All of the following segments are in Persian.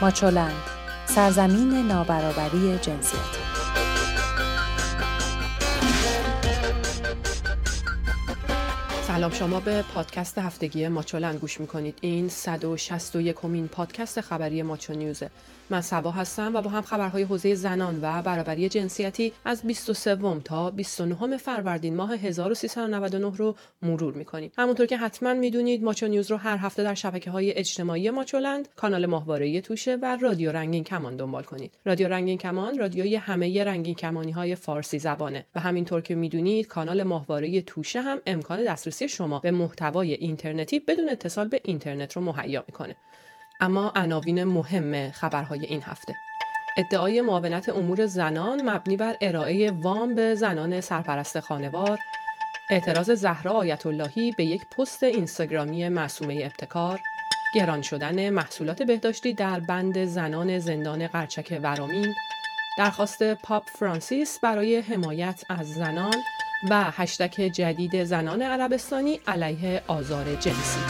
ماچولند سرزمین نابرابری جنسیتی سلام شما به پادکست هفتگی ماچولند گوش می‌کنید. این 161 کمین پادکست خبری ماچو نیوزه. من سبا هستم و با هم خبرهای حوزه زنان و برابری جنسیتی از 23 تا 29 فروردین ماه 1399 رو مرور می‌کنیم. همونطور که حتما می‌دونید ماچو نیوز رو هر هفته در شبکه های اجتماعی ماچولند کانال ماهواره توشه و رادیو رنگین کمان دنبال کنید. رادیو رنگین کمان رادیوی همه رنگین کمانی های فارسی زبانه. و همینطور که می‌دونید کانال ماهواره توشه هم امکان دسترسی شما به محتوای اینترنتی بدون اتصال به اینترنت رو مهیا می‌کنه. اما عناوین مهم خبرهای این هفته. ادعای معاونت امور زنان مبنی بر ارائه وام به زنان سرپرست خانوار. اعتراض زهرا آیت اللهی به یک پست اینستاگرامی معصومه ابتکار. گران شدن محصولات بهداشتی در بند زنان زندان قرچک ورامین. درخواست پاپ فرانسیس برای حمایت از زنان. و هشتک جدید زنان عربستانی علیه آزار جنسی.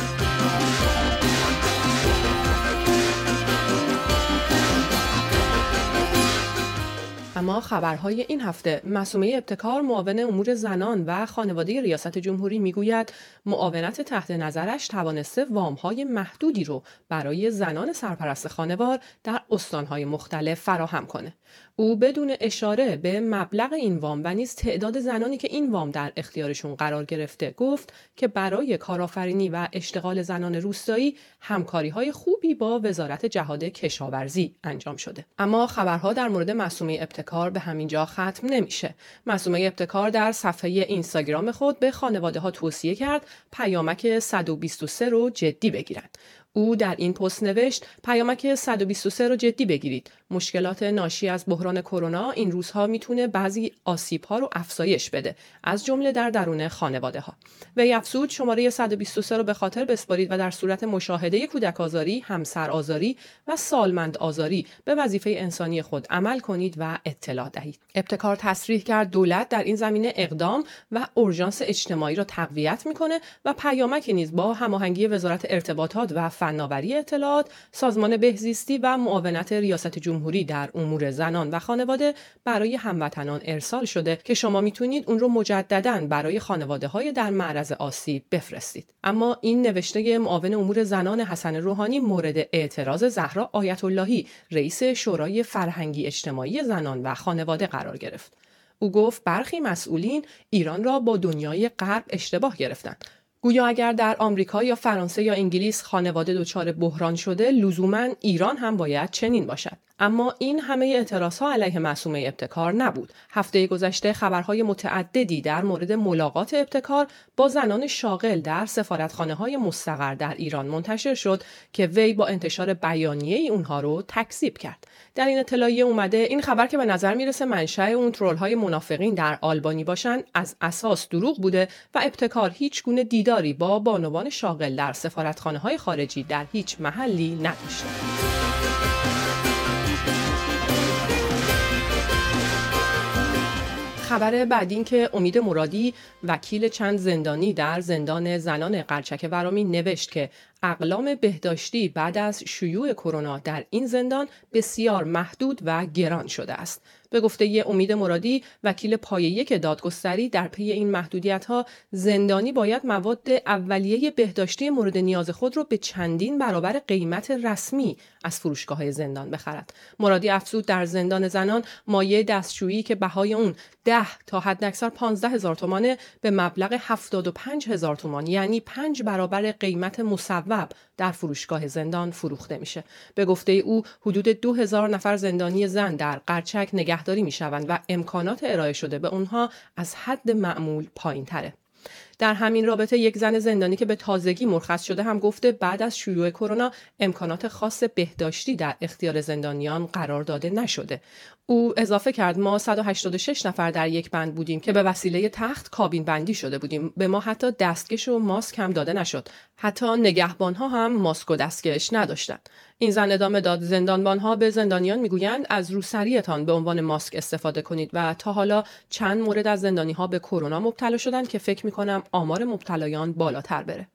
خبرهای این هفته. مسومه ابتکار معاون امور زنان و خانواده ریاست جمهوری می‌گوید معاونت تحت نظرش توانسته وامهای محدودی رو برای زنان سرپرست خانوار در استانهای مختلف فراهم کنه. او بدون اشاره به مبلغ این وام و نیز تعداد زنانی که این وام در اختیارشون قرار گرفته گفت که برای کارآفرینی و اشتغال زنان روستایی همکاری های خوبی با وزارت جهاد کشاورزی انجام شده. اما خبرها در مورد مسومه ابتکار به همین جا ختم نمیشه. مسومه ابتکار در صفحه اینستاگرام خود به خانواده ها توصیه کرد پیامک 123 رو جدی بگیرند. او در این پست نوشت پیامک 123 رو جدی بگیرید. مشکلات ناشی از بحران کرونا این روزها می‌تونه بعضی آسیب ها رو افزایش بده از جمله در درون خانواده ها وی افزود شماره 123 رو به خاطر بسپارید و در صورت مشاهده کودک آزاری همسر آزاری و سالمند آزاری به وظیفه انسانی خود عمل کنید و اطلاع دهید. ابتکار تصریح کرد دولت در این زمینه اقدام و اورژانس اجتماعی را تقویت می‌کنه و پیامک نیز با هماهنگی وزارت ارتباطات و فناوری اطلاعات سازمان بهزیستی و معاونت ریاست جمهوری در امور زنان و خانواده برای هموطنان ارسال شده که شما می‌تونید اون رو مجددا برای خانواده های در معرض آسیب بفرستید. اما این نوشته معاون امور زنان حسن روحانی مورد اعتراض زهرا آیت اللهی رئیس شورای فرهنگی اجتماعی زنان و خانواده قرار گرفت. او گفت برخی مسئولین ایران را با دنیای غرب اشتباه گرفتند. گویا اگر در آمریکا یا فرانسه یا انگلیس خانواده دچار بحران شده لزوما ایران هم باید چنین باشد. اما این همه اعتراض ها علیه معصومه ابتکار نبود. هفته گذشته خبرهای متعددی در مورد ملاقات ابتکار با زنان شاغل در سفارتخانه های مستقر در ایران منتشر شد که وی با انتشار بیانیه ای اونها رو تکذیب کرد. در این اطلاعیه اومده این خبر که به نظر می‌رسه منشأ اون ترول های منافقین در آلبانی باشن از اساس دروغ بوده و ابتکار هیچ گونه دیداری با بانوان شاغل در سفارتخانه های خارجی در هیچ محلی نداشته. خبر بعد این که امید مرادی وکیل چند زندانی در زندان زنان قرچک ورامی نوشت که اقلام بهداشتی بعد از شیوع کرونا در این زندان بسیار محدود و گران شده است. به گفته امید مرادی وکیل پایه یک دادگستری در پی این محدودیت ها زندانی باید مواد اولیه بهداشتی مورد نیاز خود را به چندین برابر قیمت رسمی از فروشگاه زندان بخرد. مرادی افزود در زندان زنان مایه دستشویی که بهای اون 10 تا حداکثر 15 هزار تومانه به مبلغ 75 هزار تومان یعنی پنج برابر قیمت مصوب در فروشگاه زندان فروخته میشه. به گفته او حدود 2000 نفر زندانی زن در قرچک نگهداری می‌شوند و امکانات ارائه شده به اونها از حد معمول پایین تره. در همین رابطه یک زن زندانی که به تازگی مرخص شده هم گفته بعد از شیوع کرونا امکانات خاص بهداشتی در اختیار زندانیان قرار داده نشده. او اضافه کرد ما 186 نفر در یک بند بودیم که به وسیله تخت کابین بندی شده بودیم. به ما حتی دستکش و ماسک هم داده نشد. حتی نگهبان ها هم ماسک و دستکش نداشتند. این زن ادامه داد زندانبان ها به زندانیان می‌گویند از روسریتان به عنوان ماسک استفاده کنید و تا حالا چند مورد از زندانی ها به کرونا مبتلا شدند که فکر می کنم آمار مبتلایان بالاتر بره.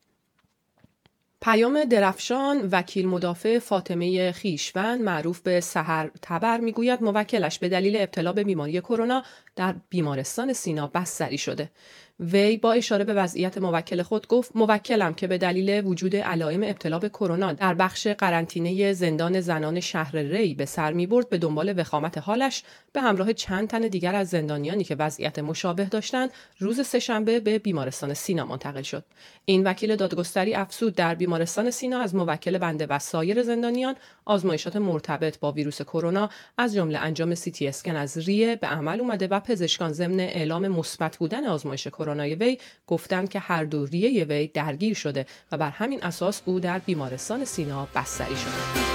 پیام درفشان وکیل مدافع فاطمه خیشوند معروف به سهر تبر می‌گوید موکلش به دلیل ابتلا به بیماری کرونا در بیمارستان سینا بستری شده. وی با اشاره به وضعیت موکل خود گفت موکلم که به دلیل وجود علائم ابتلا به کرونا در بخش قرنطینه زندان زنان شهر ری به سر می برد به دنبال وخامت حالش به همراه چند تن دیگر از زندانیانی که وضعیت مشابه داشتند روز سهشنبه به بیمارستان سینا منتقل شد. این وکیل دادگستری افسود در بیمارستان سینا از موکل بنده و سایر زندانیان آزمایشات مرتبط با ویروس کرونا از جمله انجام سی تی اسکن از ریه به عمل اومده و پزشکان ضمن اعلام مثبت بودن آزمایش کرونای وی گفتند که هر دو ریه وی درگیر شده و بر همین اساس او در بیمارستان سینا بستری شده.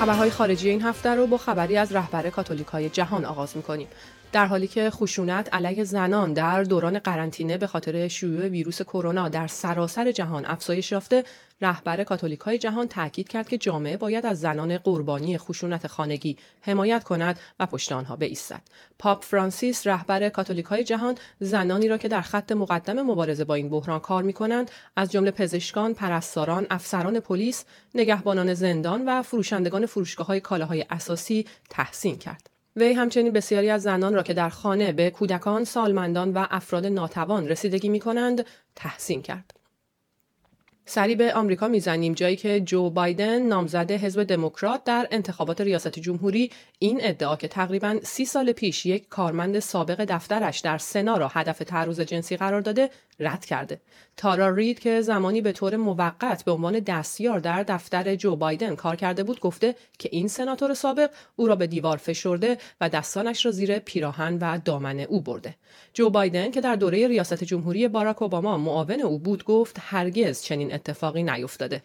خبرهای خارجی این هفته رو با خبری از رهبر کاتولیک های جهان آغاز می‌کنیم. در حالی که خشونت علیه زنان در دوران قرنطینه به خاطر شیوع ویروس کرونا در سراسر جهان افزایش یافته رهبر کاتولیک های جهان تاکید کرد که جامعه باید از زنان قربانی خشونت خانگی حمایت کند و پشت آنها بایستد پاپ فرانسیس رهبر کاتولیک های جهان زنانی را که در خط مقدم مبارزه با این بحران کار می کنند از جمله پزشکان پرستاران افسران پلیس نگهبانان زندان و فروشندگان فروشگاه های کالاهای اساسی تحسین کرد وی همچنین بسیاری از زنان را که در خانه به کودکان، سالمندان و افراد ناتوان رسیدگی می کنند تحسین کرد. سری به آمریکا می‌زنیم جایی که جو بایدن نامزد حزب دموکرات در انتخابات ریاست جمهوری این ادعا که تقریبا سی سال پیش یک کارمند سابق دفترش در سنا را هدف تعرض جنسی قرار داده رد کرده. تارا رید که زمانی به طور موقت به عنوان دستیار در دفتر جو بایدن کار کرده بود گفته که این سناتور سابق او را به دیوار فشرده و دستانش را زیر پیراهن و دامن او برده. جو بایدن که در دوره ریاست جمهوری باراک اوباما معاون او بود گفت هرگز چنین اتفاقی نیفتاده.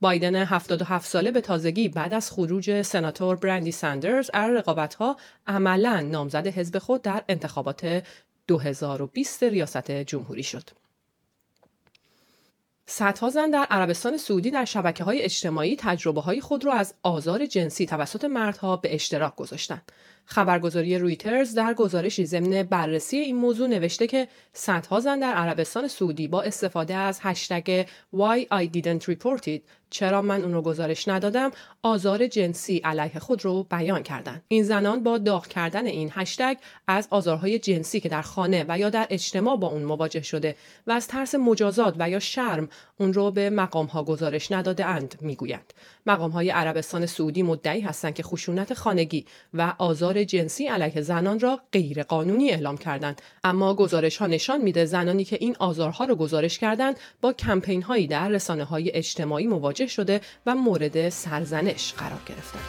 بایدن 77 ساله به تازگی بعد از خروج سناتور برندی ساندرز از رقابتها عملا نامزد حزب خود در انتخابات 2020 ریاست جمهوری شد. صدها زن در عربستان سعودی در شبکه های اجتماعی تجربه های خود را از آزار جنسی توسط مردها به اشتراک گذاشتند. خبرگزاری رویترز در گزارشی ضمن بررسی این موضوع نوشته که صدها زن در عربستان سعودی با استفاده از هشتگ Why I didn't report it چرا من اون رو گزارش ندادم؟ آزار جنسی علیه خود رو بیان کردند این زنان با داغ کردن این هشتگ از آزارهای جنسی که در خانه و یا در اجتماع با اون مواجه شده و از ترس مجازات و یا شرم اون رو به مقام ها گزارش نداده اند می‌گویند. مقام های عربستان سعودی مدعی هستند که خشونت خانگی و آزار جنسی علیه زنان را غیر قانونی اعلام کردند. اما گزارش ها نشان میده زنانی که این آزارها را گزارش کردند با کمپین هایی در رسانه های اجتماعی مواجه شده و مورد سرزنش قرار گرفتند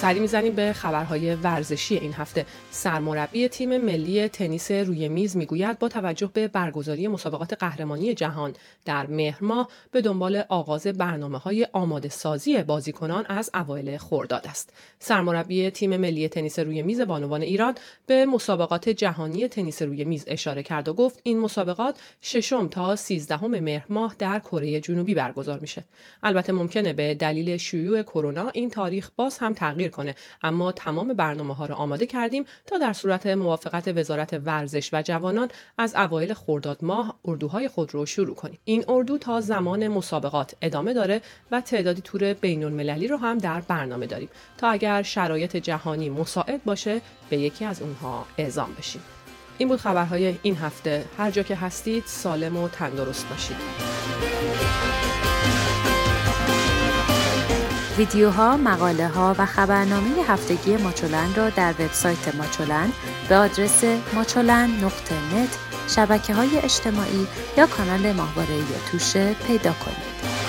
سری می‌زنیم به خبرهای ورزشی این هفته. سرمربی تیم ملی تنیس روی میز می‌گوید با توجه به برگزاری مسابقات قهرمانی جهان در مهر ماه به دنبال آغاز برنامه های آماده سازی بازیکنان از اوایل خرداد است. سرمربی تیم ملی تنیس روی میز بانوان ایران به مسابقات جهانی تنیس روی میز اشاره کرد و گفت این مسابقات ششم تا سیزدهم مهر ماه در کره جنوبی برگزار میشه. البته ممکنه به دلیل شیوع کرونا این تاریخ باز هم تغییر کنه اما تمام برنامه ها رو آماده کردیم تا در صورت موافقت وزارت ورزش و جوانان از اوایل خرداد ماه اردوهای خود رو شروع کنیم. این اردو تا زمان مسابقات ادامه داره و تعدادی تور بین المللی رو هم در برنامه داریم. تا اگر شرایط جهانی مساعد باشه به یکی از اونها اعزام بشیم. این بود خبرهای این هفته. هر جا که هستید سالم و تندرست باشید. ویدیوها، مقاله ها و خبرنامه هفتگی ماچولن را در وبسایت ماچولن به آدرس ماچولن نقطه شبکه های اجتماعی یا کانال ماهواره توشه پیدا کنید.